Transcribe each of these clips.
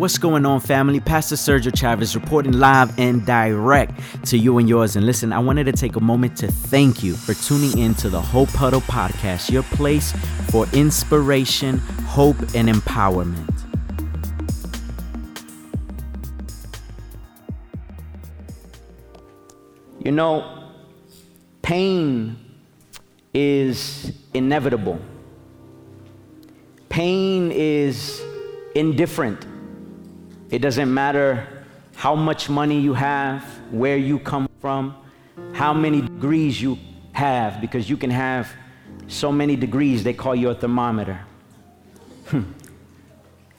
What's going on, family? Pastor Sergio Chavez reporting live and direct to you and yours. And listen, I wanted to take a moment to thank you for tuning in to the Hope Huddle podcast, your place for inspiration, hope, and empowerment. You know, pain is inevitable. Pain is indifferent. It doesn't matter how much money you have, where you come from, how many degrees you have, because you can have so many degrees, they call you a thermometer. Hmm.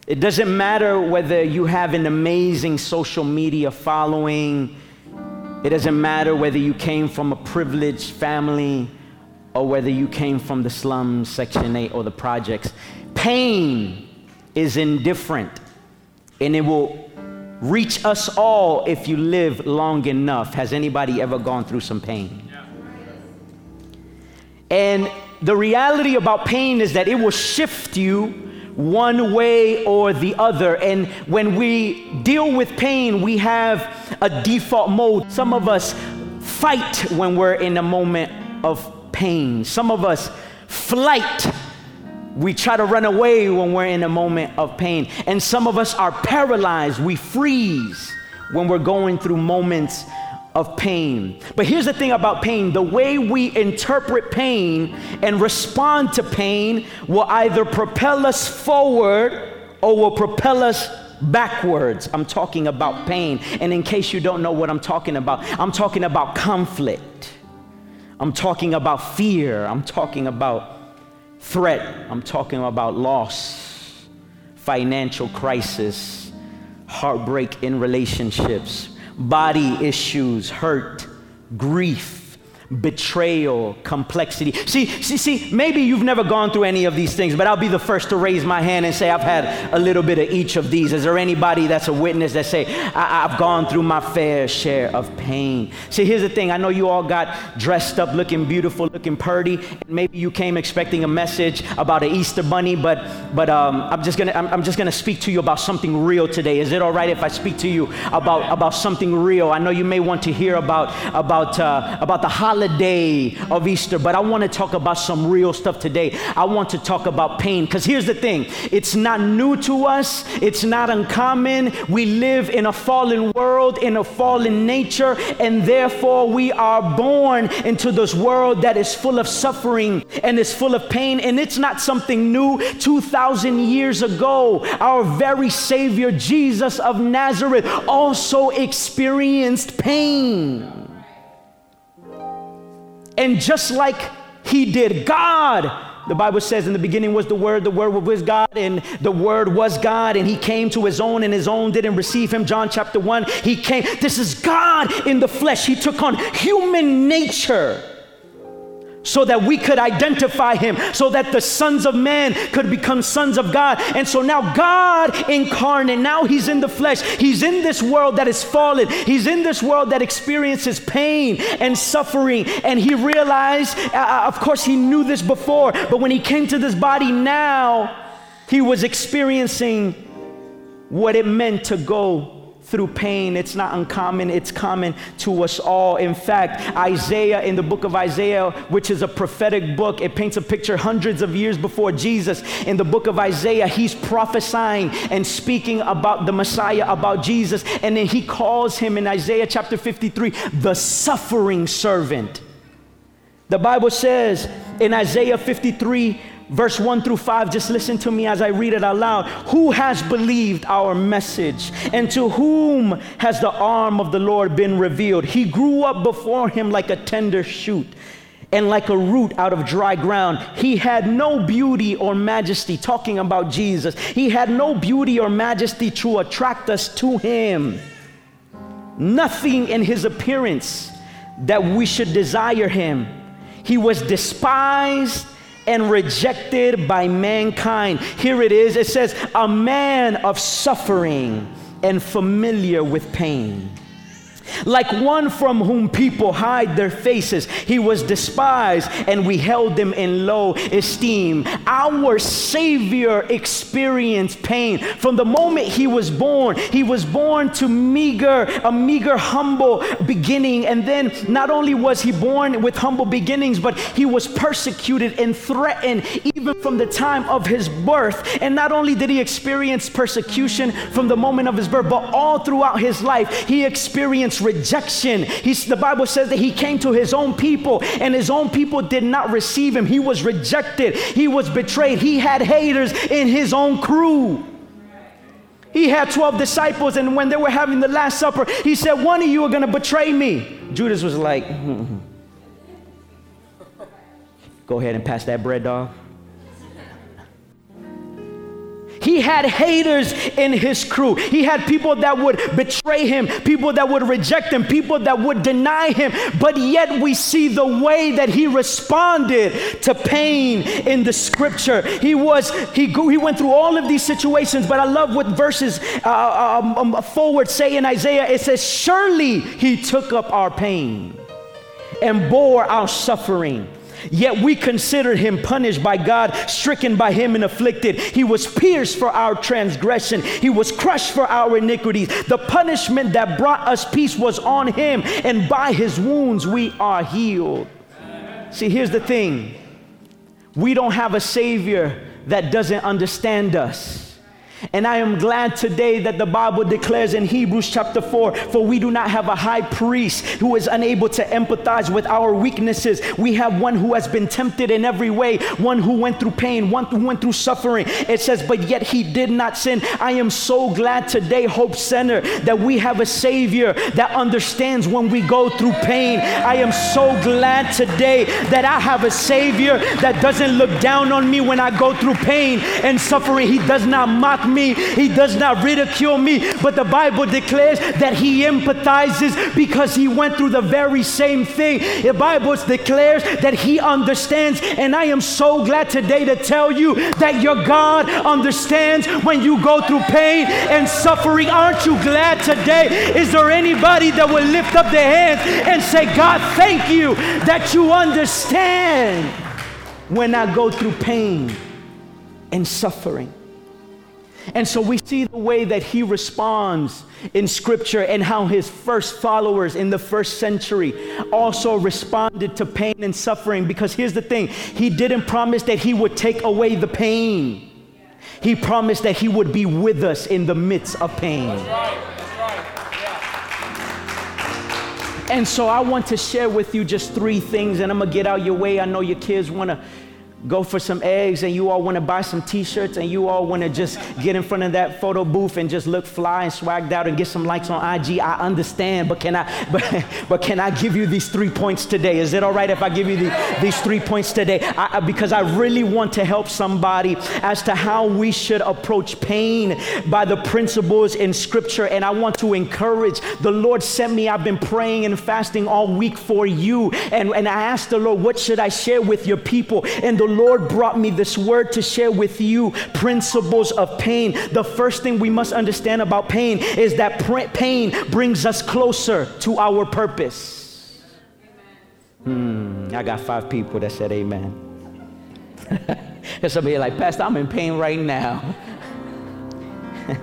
it doesn't matter whether you have an amazing social media following, it doesn't matter whether you came from a privileged family or whether you came from the slums, Section 8, or the projects. Pain is indifferent and it will reach us all if you live long enough. Has anybody ever gone through some pain? And the reality about pain is that it will shift you one way or the other. And when we deal with pain, we have a default mode. Some of us fight when we're in a moment of pain, some of us flight we try to run away when we're in a moment of pain. And some of us are paralyzed. We freeze when we're going through moments of pain. But here's the thing about pain the way we interpret pain and respond to pain will either propel us forward or will propel us backwards. I'm talking about pain. And in case you don't know what I'm talking about, I'm talking about conflict. I'm talking about fear. I'm talking about threat, I'm talking about loss, financial crisis, heartbreak in relationships, body issues, hurt, grief betrayal, complexity. See, see, see, maybe you've never gone through any of these things, but I'll be the first to raise my hand and say I've had a little bit of each of these. Is there anybody that's a witness that say I- have gone through my fair share of pain? See, here's the thing. I know you all got dressed up, looking beautiful, looking pretty. Maybe you came expecting a message about an Easter bunny, but but um, I'm just gonna I'm, I'm just gonna speak to you about something real today. Is it all right if I speak to you about about something real? I know you may want to hear about about uh, about the holiday holiday of Easter, but I want to talk about some real stuff today. I want to talk about pain because here's the thing it's not new to us, it's not uncommon. We live in a fallen world, in a fallen nature, and therefore we are born into this world that is full of suffering and is full of pain. And it's not something new. 2,000 years ago, our very Savior, Jesus of Nazareth, also experienced pain. And just like he did, God, the Bible says in the beginning was the Word, the Word was God, and the Word was God, and He came to His own, and His own didn't receive Him. John chapter 1, He came. This is God in the flesh. He took on human nature so that we could identify him, so that the sons of man could become sons of God. And so now God incarnate, now he's in the flesh. He's in this world that is fallen. He's in this world that experiences pain and suffering. And he realized, uh, uh of course, he knew this before, but when he came to this body now, he was experiencing what it meant to go through pain. It's not uncommon, it's common to us all. In fact, Isaiah, in the book of Isaiah, which is a prophetic book, it paints a picture hundreds of years before Jesus. In the book of Isaiah, he's prophesying and speaking about the Messiah, about Jesus. And then he calls him in Isaiah chapter 53 the suffering servant. The Bible says in Isaiah 53, verse 1 through 5, just listen to me as I read it aloud. Who has believed our message? And to whom has the arm of the Lord been revealed? He grew up before him like a tender shoot and like a root out of dry ground. He had no beauty or majesty, talking about Jesus. He had no beauty or majesty to attract us to him. Nothing in his appearance that we should desire him. He was despised and rejected by mankind. Here it is it says, a man of suffering and familiar with pain. Like one from whom people hide their faces, he was despised and we held him in low esteem. Our Savior experienced pain. From the moment he was born, he was born to meager, a meager, humble beginning. And then not only was he born with humble beginnings, but he was persecuted and threatened even from the time of his birth. And not only did he experience persecution from the moment of his birth, but all throughout his life, he experienced rejection. He's, the Bible says that he came to his own people and his own people did not receive him. He was rejected, he was betrayed, he had haters in his own crew. He had 12 disciples, and when they were having the Last Supper, he said, One of you are going to betray me. Judas was like, Go ahead and pass that bread, dog. He had haters in his crew. He had people that would betray him, people that would reject him, people that would deny him. But yet we see the way that he responded to pain in the scripture. He was he he went through all of these situations, but I love what verses uh, um, um, forward say in Isaiah. It says, "Surely he took up our pain and bore our suffering." Yet we considered him punished by God, stricken by him and afflicted. He was pierced for our transgression, he was crushed for our iniquities. The punishment that brought us peace was on him, and by his wounds we are healed. See, here's the thing we don't have a Savior that doesn't understand us. And I am glad today that the Bible declares in Hebrews chapter 4 for we do not have a high priest who is unable to empathize with our weaknesses. We have one who has been tempted in every way, one who went through pain, one who went through suffering. It says, but yet he did not sin. I am so glad today, Hope Center, that we have a Savior that understands when we go through pain. I am so glad today that I have a Savior that doesn't look down on me when I go through pain and suffering. He does not mock me, He does not ridicule me, but the Bible declares that He empathizes because He went through the very same thing. The Bible declares that He understands, and I am so glad today to tell you that your God understands when you go through pain and suffering. Aren't you glad today? Is there anybody that will lift up their hands and say, God, thank you that you understand when I go through pain and suffering? And so we see the way that he responds in scripture and how his first followers in the first century also responded to pain and suffering. Because here's the thing he didn't promise that he would take away the pain, he promised that he would be with us in the midst of pain. That's right. And so I want to share with you just three things, and I'm gonna get out your way. I know your kids wanna go for some eggs and you all want to buy some t-shirts and you all want to just get in front of that photo booth and just look fly and swagged out and get some likes on IG I understand but can I but, but can I give you these three points today? Is it all right if I give you the, these three points today? I, because I really want to help somebody as to how we should approach pain by the principles in scripture and I want to encourage the Lord sent me. I've been praying and fasting all week for you and, and I asked the Lord what should I share with your people? And the Lord brought me this word to share with you principles of pain. The first thing we must understand about pain is that pain brings us closer to our purpose. Hmm, I got five people that said amen. and somebody like, Pastor, I'm in pain right now.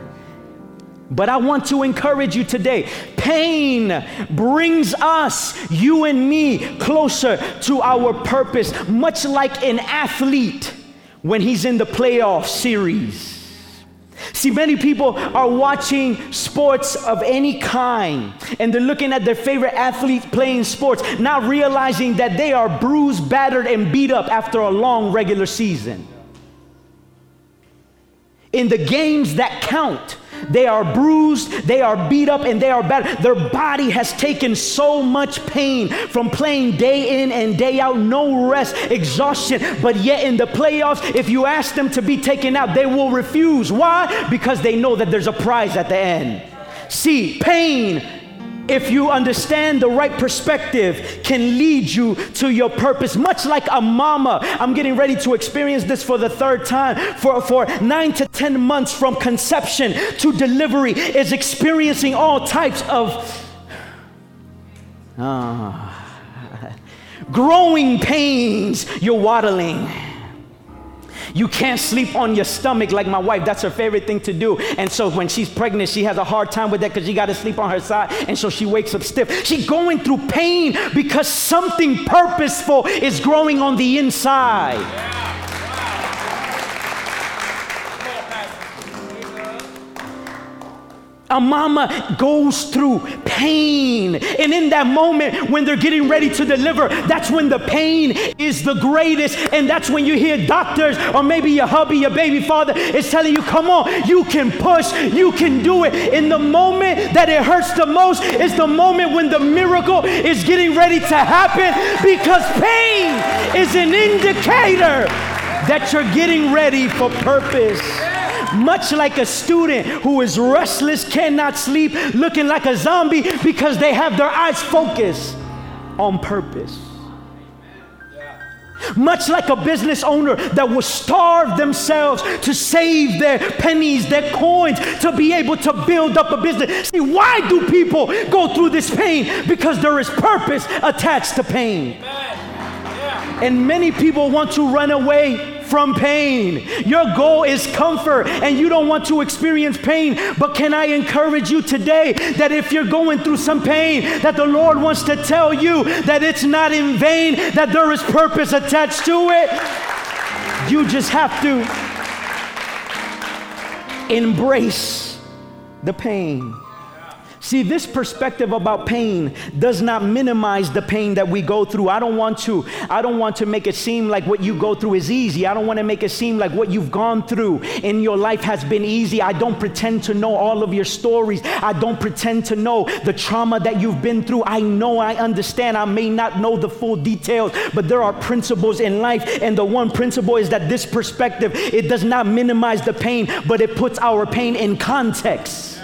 But I want to encourage you today. Pain brings us, you and me, closer to our purpose, much like an athlete when he's in the playoff series. See, many people are watching sports of any kind and they're looking at their favorite athlete playing sports, not realizing that they are bruised, battered, and beat up after a long regular season. In the games that count, they are bruised, they are beat up, and they are bad. Their body has taken so much pain from playing day in and day out, no rest, exhaustion. But yet in the playoffs, if you ask them to be taken out, they will refuse. Why? Because they know that there's a prize at the end. See, pain if you understand the right perspective, can lead you to your purpose. Much like a mama, I'm getting ready to experience this for the third time. For, for nine to 10 months from conception to delivery, is experiencing all types of Ah. Growing pains, you're waddling. You can't sleep on your stomach like my wife. That's her favorite thing to do. And so when she's pregnant, she has a hard time with that because she got to sleep on her side. And so she wakes up stiff. She's going through pain because something purposeful is growing on the inside. Yeah. A mama goes through pain. And in that moment, when they're getting ready to deliver, that's when the pain is the greatest. And that's when you hear doctors or maybe your hubby, your baby father is telling you, come on, you can push, you can do it. In the moment that it hurts the most is the moment when the miracle is getting ready to happen because pain is an indicator that you're getting ready for purpose much like a student who is restless, cannot sleep, looking like a zombie because they have their eyes focused on purpose. Much like a business owner that will starve themselves to save their pennies, their coins, to be able to build up a business. See, why do people go through this pain? Because there is purpose attached to pain. And many people want to run away from pain. Your goal is comfort and you don't want to experience pain. But can I encourage you today that if you're going through some pain, that the Lord wants to tell you that it's not in vain, that there is purpose attached to it. You just have to embrace the pain. See, this perspective about pain does not minimize the pain that we go through. I don't want to I don't want to make it seem like what you go through is easy. I don't want to make it seem like what you've gone through in your life has been easy. I don't pretend to know all of your stories. I don't pretend to know the trauma that you've been through. I know, I understand. I may not know the full details, but there are principles in life and the one principle is that this perspective it does not minimize the pain, but it puts our pain in context.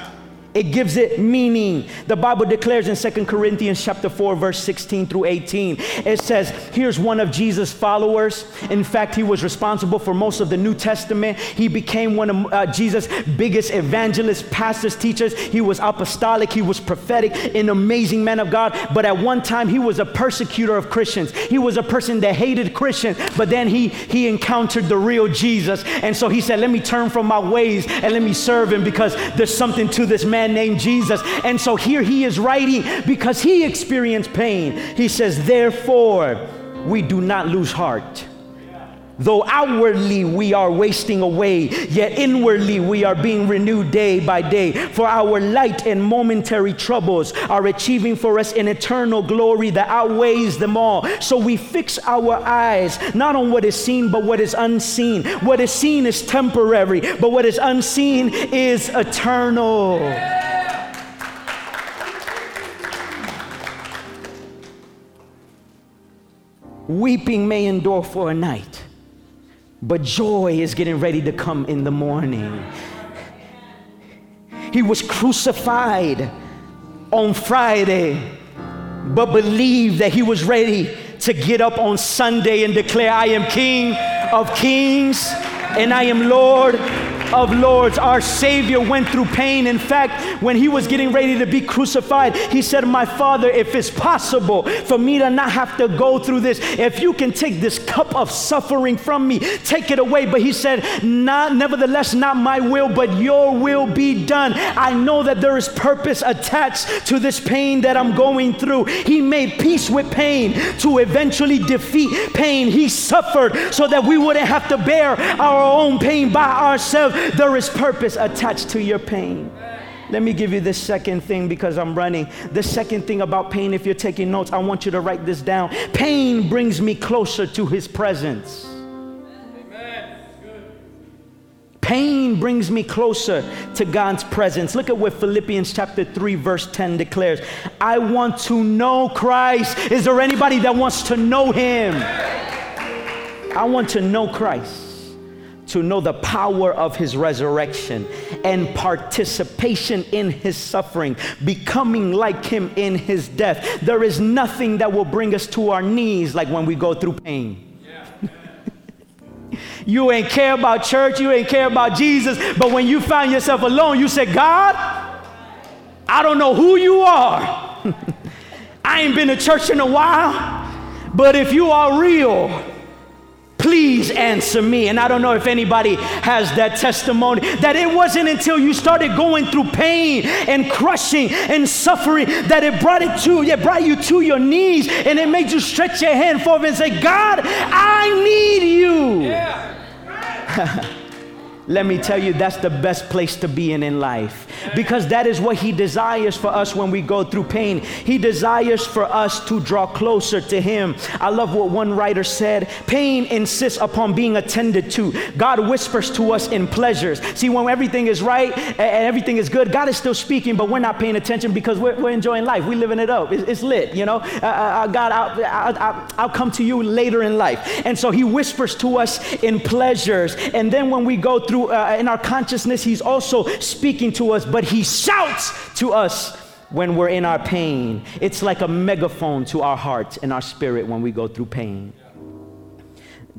It gives it meaning. The Bible declares in Second Corinthians chapter 4 verse 16 through 18. It says, here's one of Jesus' followers. In fact, he was responsible for most of the New Testament. He became one of uh, Jesus' biggest evangelists, pastors, teachers. He was apostolic, he was prophetic, an amazing man of God, but at one time he was a persecutor of Christians. He was a person that hated Christians, but then he he encountered the real Jesus. And so he said, "Let me turn from my ways and let me serve him because there's something to this man man named Jesus. And so here he is writing because he experienced pain. He says, Therefore, we do not lose heart. Though outwardly we are wasting away, yet inwardly we are being renewed day by day. For our light and momentary troubles are achieving for us an eternal glory that outweighs them all. So we fix our eyes not on what is seen, but what is unseen. What is seen is temporary, but what is unseen is eternal. Weeping may endure for a night but joy is getting ready to come in the morning. He was crucified on Friday, but believed that he was ready to get up on Sunday and declare, I am King of kings and I am Lord of Lords. Our Savior went through pain. In fact, when he was getting ready to be crucified, he said, My Father, if it's possible for me to not have to go through this, if you can take this cup of suffering from me, take it away. But he said, not, Nevertheless, not my will, but your will be done. I know that there is purpose attached to this pain that I'm going through. He made peace with pain to eventually defeat pain. He suffered so that we wouldn't have to bear our own pain by ourselves. There is purpose attached to your pain. Let me give you this second thing because I'm running. The second thing about pain, if you're taking notes, I want you to write this down. Pain brings me closer to his presence. Pain brings me closer to God's presence. Look at what Philippians chapter 3 verse 10 declares. I want to know Christ. Is there anybody that wants to know him? I want to know Christ to know the power of his resurrection and participation in his suffering, becoming like him in his death. There is nothing that will bring us to our knees like when we go through pain. you ain't care about church, you ain't care about Jesus, but when you find yourself alone, you say, God, I don't know who you are. I ain't been to church in a while, but if you are real, please answer me. And I don't know if anybody has that testimony that it wasn't until you started going through pain and crushing and suffering that it brought it to it brought you to your knees and it made you stretch your hand forward and say, God, I need you. Yeah. Let me tell you, that's the best place to be in in life because that is what He desires for us when we go through pain. He desires for us to draw closer to Him. I love what one writer said pain insists upon being attended to. God whispers to us in pleasures. See, when everything is right and everything is good, God is still speaking, but we're not paying attention because we're, we're enjoying life. We're living it up. It's, it's lit, you know? Uh, uh, uh God, I'll, I'll, I'll come to you later in life. And so He whispers to us in pleasures. And then when we go through through uh, in our consciousness, He's also speaking to us, but He shouts to us when we're in our pain. It's like a megaphone to our hearts and our spirit when we go through pain.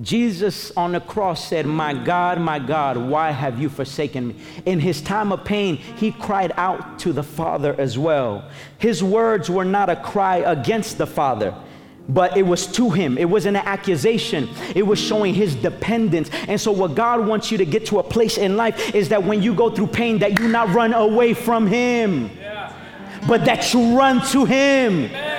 Jesus on the cross said, My God, my God, why have you forsaken me? In his time of pain, he cried out to the Father as well. His words were not a cry against the Father, but it was to him. It wasn't an accusation. It was showing his dependence. And so what God wants you to get to a place in life is that when you go through pain that you not run away from him, yeah. but that you run to him. Amen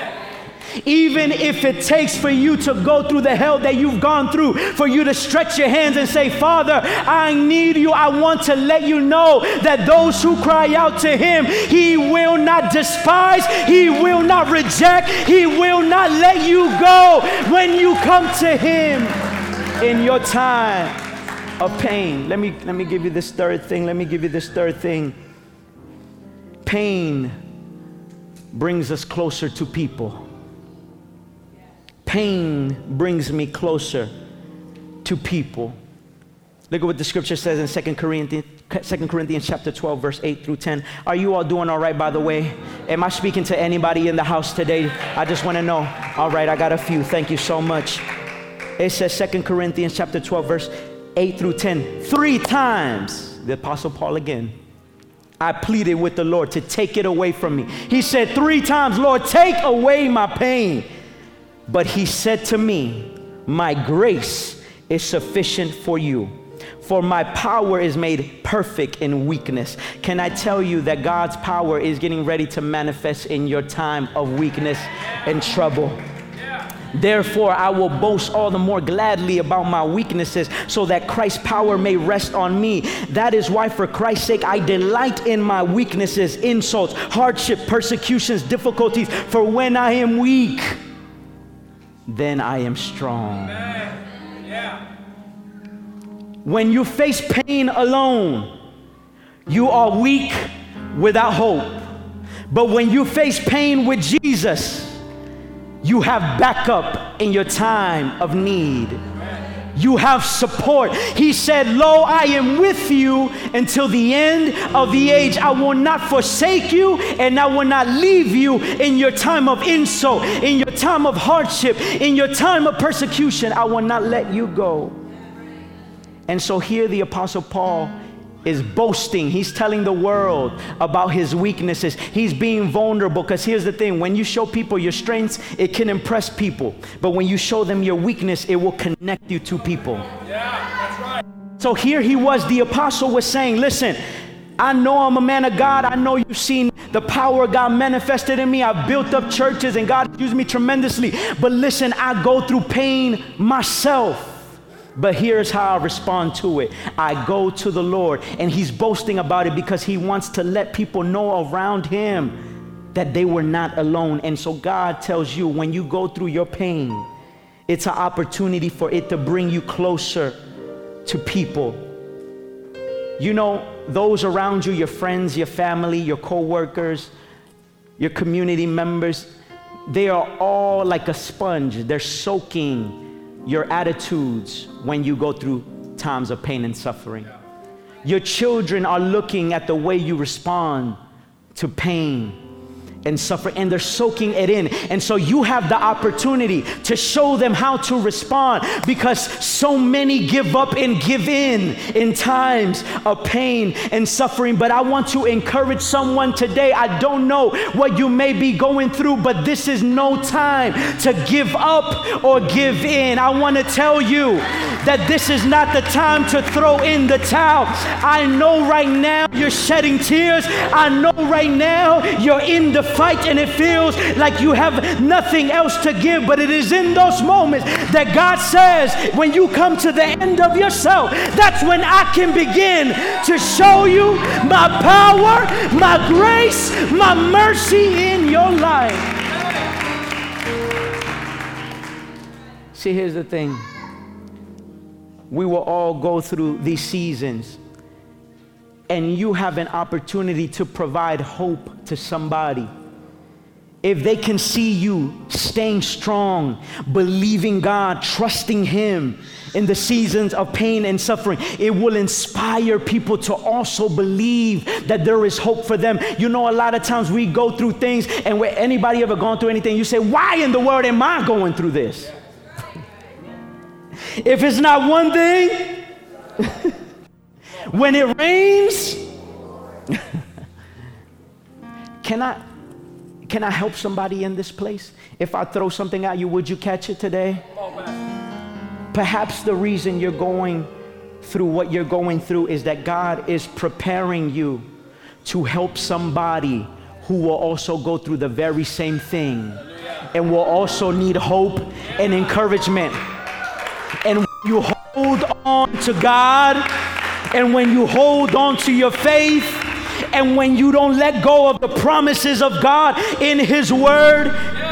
even if it takes for you to go through the hell that you've gone through, for you to stretch your hands and say, Father, I need you. I want to let you know that those who cry out to Him, He will not despise, He will not reject, He will not let you go when you come to Him in your time of pain. Let me, let me give you this third thing. Let me give you this third thing. Pain brings us closer to people pain brings me closer to people. Look at what the scripture says in 2 Corinthians, 2 Corinthians chapter 12, verse 8 through 10. Are you all doing all right, by the way? Am I speaking to anybody in the house today? I just want to know. All right, I got a few. Thank you so much. It says 2 Corinthians chapter 12, verse 8 through 10. Three times, the Apostle Paul again, I pleaded with the Lord to take it away from me. He said three times, Lord, take away my pain. But he said to me, My grace is sufficient for you, for my power is made perfect in weakness. Can I tell you that God's power is getting ready to manifest in your time of weakness and trouble? Therefore, I will boast all the more gladly about my weaknesses, so that Christ's power may rest on me. That is why, for Christ's sake, I delight in my weaknesses, insults, hardship, persecutions, difficulties. For when I am weak, then I am strong. Yeah. When you face pain alone, you are weak without hope. But when you face pain with Jesus, you have backup in your time of need you have support. He said, Lo, I am with you until the end of the age. I will not forsake you and I will not leave you in your time of insult, in your time of hardship, in your time of persecution. I will not let you go. And so here the Apostle Paul is boasting. He's telling the world about his weaknesses. He's being vulnerable because here's the thing when you show people your strengths, it can impress people. But when you show them your weakness, it will connect you to people. Yeah, right. So here he was, the apostle was saying, Listen, I know I'm a man of God. I know you've seen the power of God manifested in me. I've built up churches and God used me tremendously. But listen, I go through pain myself. But here's how I respond to it I go to the Lord, and He's boasting about it because He wants to let people know around Him that they were not alone. And so God tells you when you go through your pain, it's an opportunity for it to bring you closer to people. You know, those around you, your friends, your family, your co workers, your community members, they are all like a sponge. They're soaking your attitudes when you go through times of pain and suffering. Your children are looking at the way you respond to pain. And suffering, and they're soaking it in. And so you have the opportunity to show them how to respond because so many give up and give in in times of pain and suffering. But I want to encourage someone today. I don't know what you may be going through, but this is no time to give up or give in. I want to tell you that this is not the time to throw in the towel. I know right now you're shedding tears. I know right now you're in the fight and it feels like you have nothing else to give, but it is in those moments that God says, when you come to the end of yourself, that's when I can begin to show you my power, my grace, my mercy in your life. See, here's the thing. We will all go through these seasons and you have an opportunity to provide hope to somebody. If they can see you staying strong, believing God, trusting Him in the seasons of pain and suffering, it will inspire people to also believe that there is hope for them. You know, a lot of times we go through things, and when anybody ever gone through anything, you say, Why in the world am I going through this? if it's not one thing, when it rains, can I can I help somebody in this place? If I throw something at you, would you catch it today? Perhaps the reason you're going through what you're going through is that God is preparing you to help somebody who will also go through the very same thing and will also need hope and encouragement. And you hold on to God and when you hold on to your faith, and when you don't let go of the promises of God in His Word,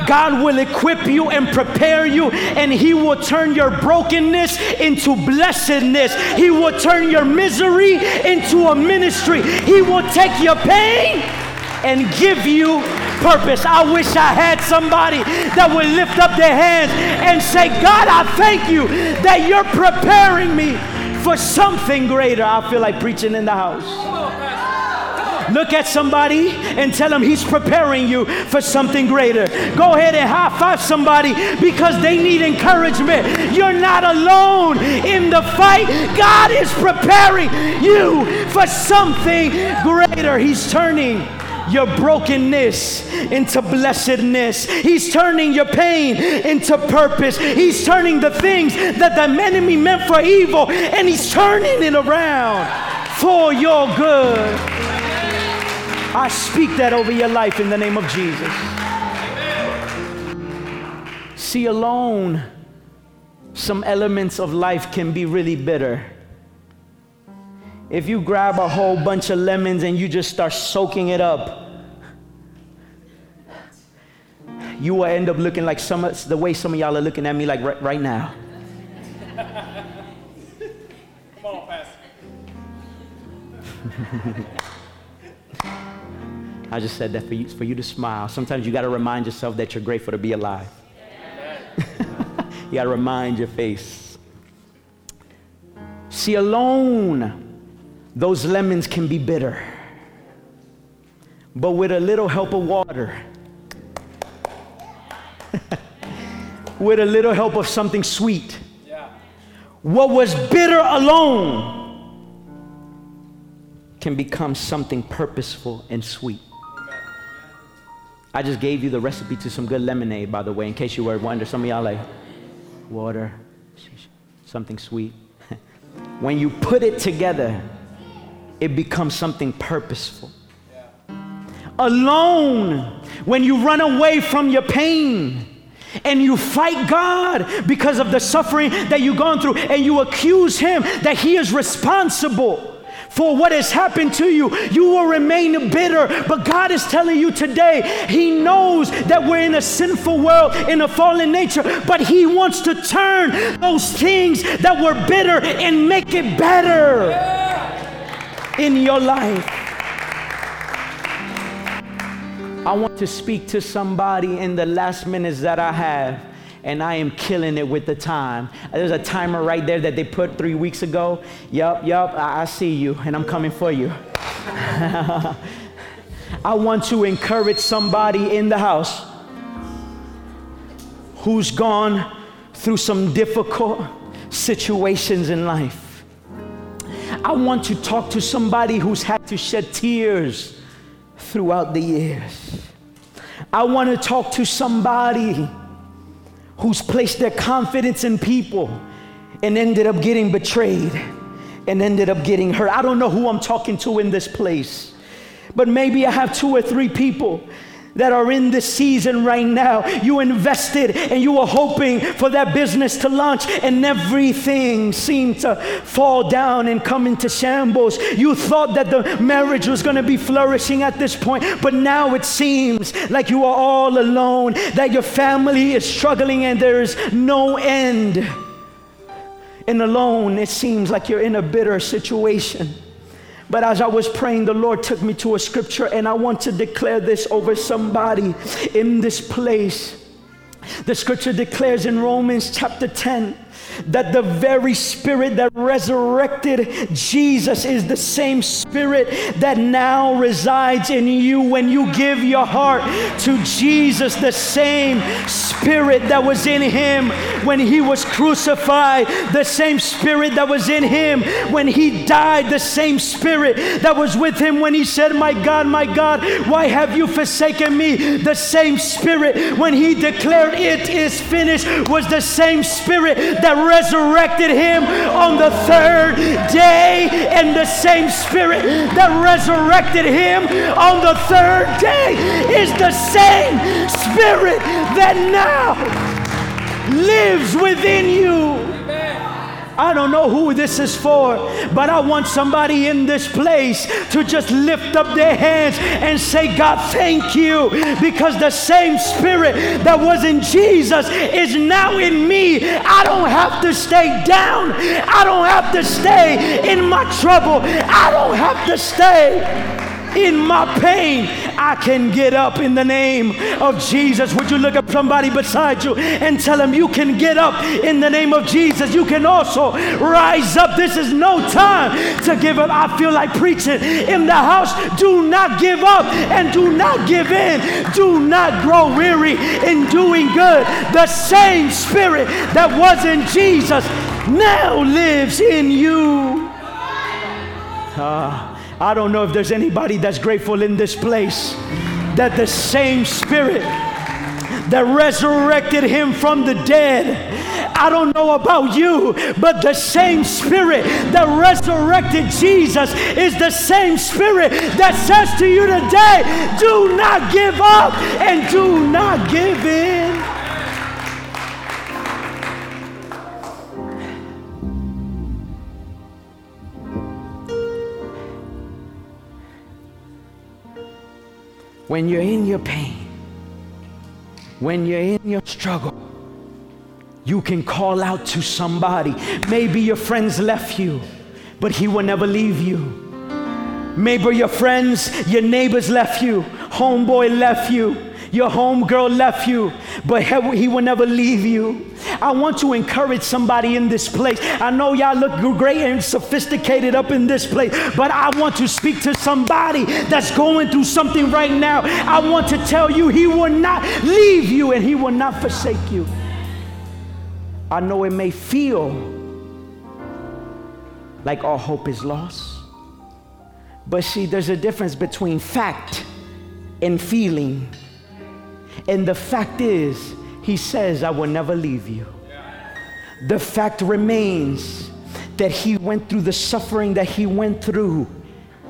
God will equip you and prepare you, and He will turn your brokenness into blessedness. He will turn your misery into a ministry. He will take your pain and give you purpose. I wish I had somebody that would lift up their hands and say, God, I thank you that you're preparing me for something greater. I feel like preaching in the house. Look at somebody and tell them he's preparing you for something greater. Go ahead and high five somebody because they need encouragement. You're not alone in the fight. God is preparing you for something greater. He's turning your brokenness into blessedness. He's turning your pain into purpose. He's turning the things that the enemy meant for evil and he's turning it around for your good. I speak that over your life in the name of Jesus. See, alone, some elements of life can be really bitter. If you grab a whole bunch of lemons and you just start soaking it up, you will end up looking like some the way some of y'all are looking at me like right, right now. Come on, Pastor. I just said that for you, for you to smile. Sometimes you got to remind yourself that you're grateful to be alive. you got to remind your face. See, alone, those lemons can be bitter. But with a little help of water, with a little help of something sweet, what was bitter alone can become something purposeful and sweet. I just gave you the recipe to some good lemonade, by the way, in case you were wondering. Some of y'all like, water, something sweet. when you put it together, it becomes something purposeful. Alone, when you run away from your pain and you fight God because of the suffering that you've gone through, and you accuse Him that He is responsible for what has happened to you, you will remain bitter. But God is telling you today, He knows that we're in a sinful world, in a fallen nature, but He wants to turn those things that were bitter and make it better in your life. I want to speak to somebody in the last minutes that I have and I am killing it with the time. There's a timer right there that they put three weeks ago. Yup, yup, I, I see you, and I'm coming for you. I want to encourage somebody in the house who's gone through some difficult situations in life. I want to talk to somebody who's had to shed tears throughout the years. I want to talk to somebody who's placed their confidence in people and ended up getting betrayed and ended up getting hurt. I don't know who I'm talking to in this place, but maybe I have two or three people that are in this season right now. You invested and you were hoping for that business to launch, and everything seemed to fall down and come into shambles. You thought that the marriage was going to be flourishing at this point, but now it seems like you are all alone, that your family is struggling, and there is no end and alone, it seems like you're in a bitter situation. But as I was praying, the Lord took me to a scripture, and I want to declare this over somebody in this place. The scripture declares in Romans chapter 10 that the very spirit that resurrected Jesus is the same spirit that now resides in you when you give your heart to Jesus, the same spirit that was in him when he was crucified, the same spirit that was in him when he died, the same spirit that was with him when he said, My God, my God, why have you forsaken me? The same spirit when he declared, It is finished, was the same spirit that resurrected him on the third day, and the same spirit that resurrected him on the third day is the same spirit that now lives within you. I don't know who this is for, but I want somebody in this place to just lift up their hands and say, God, thank you, because the same spirit that was in Jesus is now in me. I don't have to stay down, I don't have to stay in my trouble, I don't have to stay in my pain, I can get up in the name of Jesus. Would you look at somebody beside you and tell them you can get up in the name of Jesus? You can also rise up. This is no time to give up. I feel like preaching in the house. Do not give up and do not give in. Do not grow weary in doing good. The same spirit that was in Jesus now lives in you. Ah. I don't know if there's anybody that's grateful in this place that the same spirit that resurrected him from the dead. I don't know about you, but the same spirit that resurrected Jesus is the same spirit that says to you today, do not give up and do not give in. When you're in your pain, when you're in your struggle, you can call out to somebody. Maybe your friends left you, but he will never leave you. Maybe your friends, your neighbors left you, homeboy left you, your homegirl left you, but he will never leave you. I want to encourage somebody in this place. I know y'all look great and sophisticated up in this place, but I want to speak to somebody that's going through something right now. I want to tell you, He will not leave you and He will not forsake you. I know it may feel like all hope is lost, but see, there's a difference between fact and feeling. And the fact is, he says, I will never leave you. The fact remains that He went through the suffering that He went through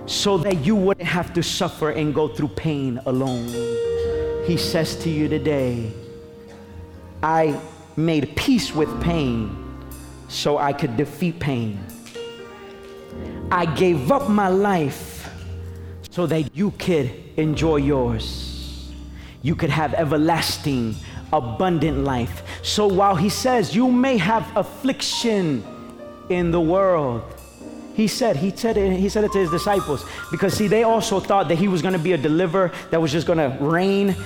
so that you wouldn't have to suffer and go through pain alone. He says to you today, I made peace with pain so I could defeat pain. I gave up my life so that you could enjoy yours. You could have everlasting abundant life. So while he says, You may have affliction in the world, he said, he said, it, he said it to his disciples because see, they also thought that he was going to be a deliverer that was just going to reign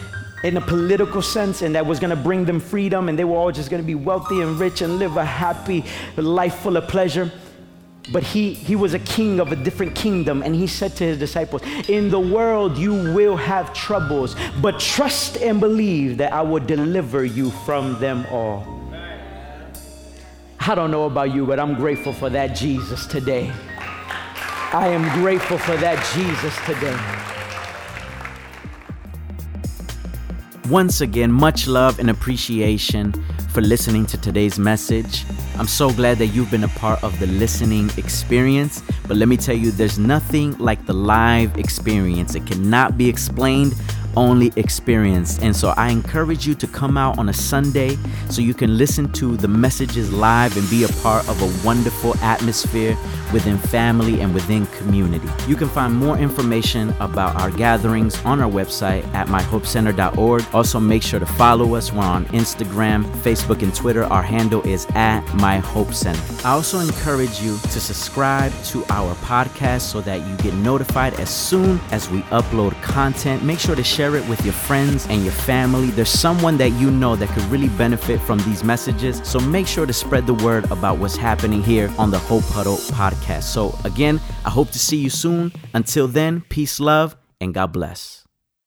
in a political sense and that was going to bring them freedom and they were all just going to be wealthy and rich and live a happy life full of pleasure. But he, he was a king of a different kingdom, and he said to his disciples, In the world you will have troubles, but trust and believe that I will deliver you from them all. I don't know about you, but I'm grateful for that Jesus today. I am grateful for that Jesus today. Once again, much love and appreciation for listening to today's message. I'm so glad that you've been a part of the listening experience. But let me tell you, there's nothing like the live experience. It cannot be explained only experienced. And so I encourage you to come out on a Sunday so you can listen to the messages live and be a part of a wonderful atmosphere within family and within community. You can find more information about our gatherings on our website at myhopecenter.org. Also, make sure to follow us. We're on Instagram, Facebook, and Twitter. Our handle is at myhopecenter. I also encourage you to subscribe to our podcast so that you get notified as soon as we upload content. Make sure to share it with your friends and your family. There's someone that you know that could really benefit from these messages. So make sure to spread the word about what's happening here on the Hope Huddle podcast. So, again, I hope to see you soon. Until then, peace, love, and God bless.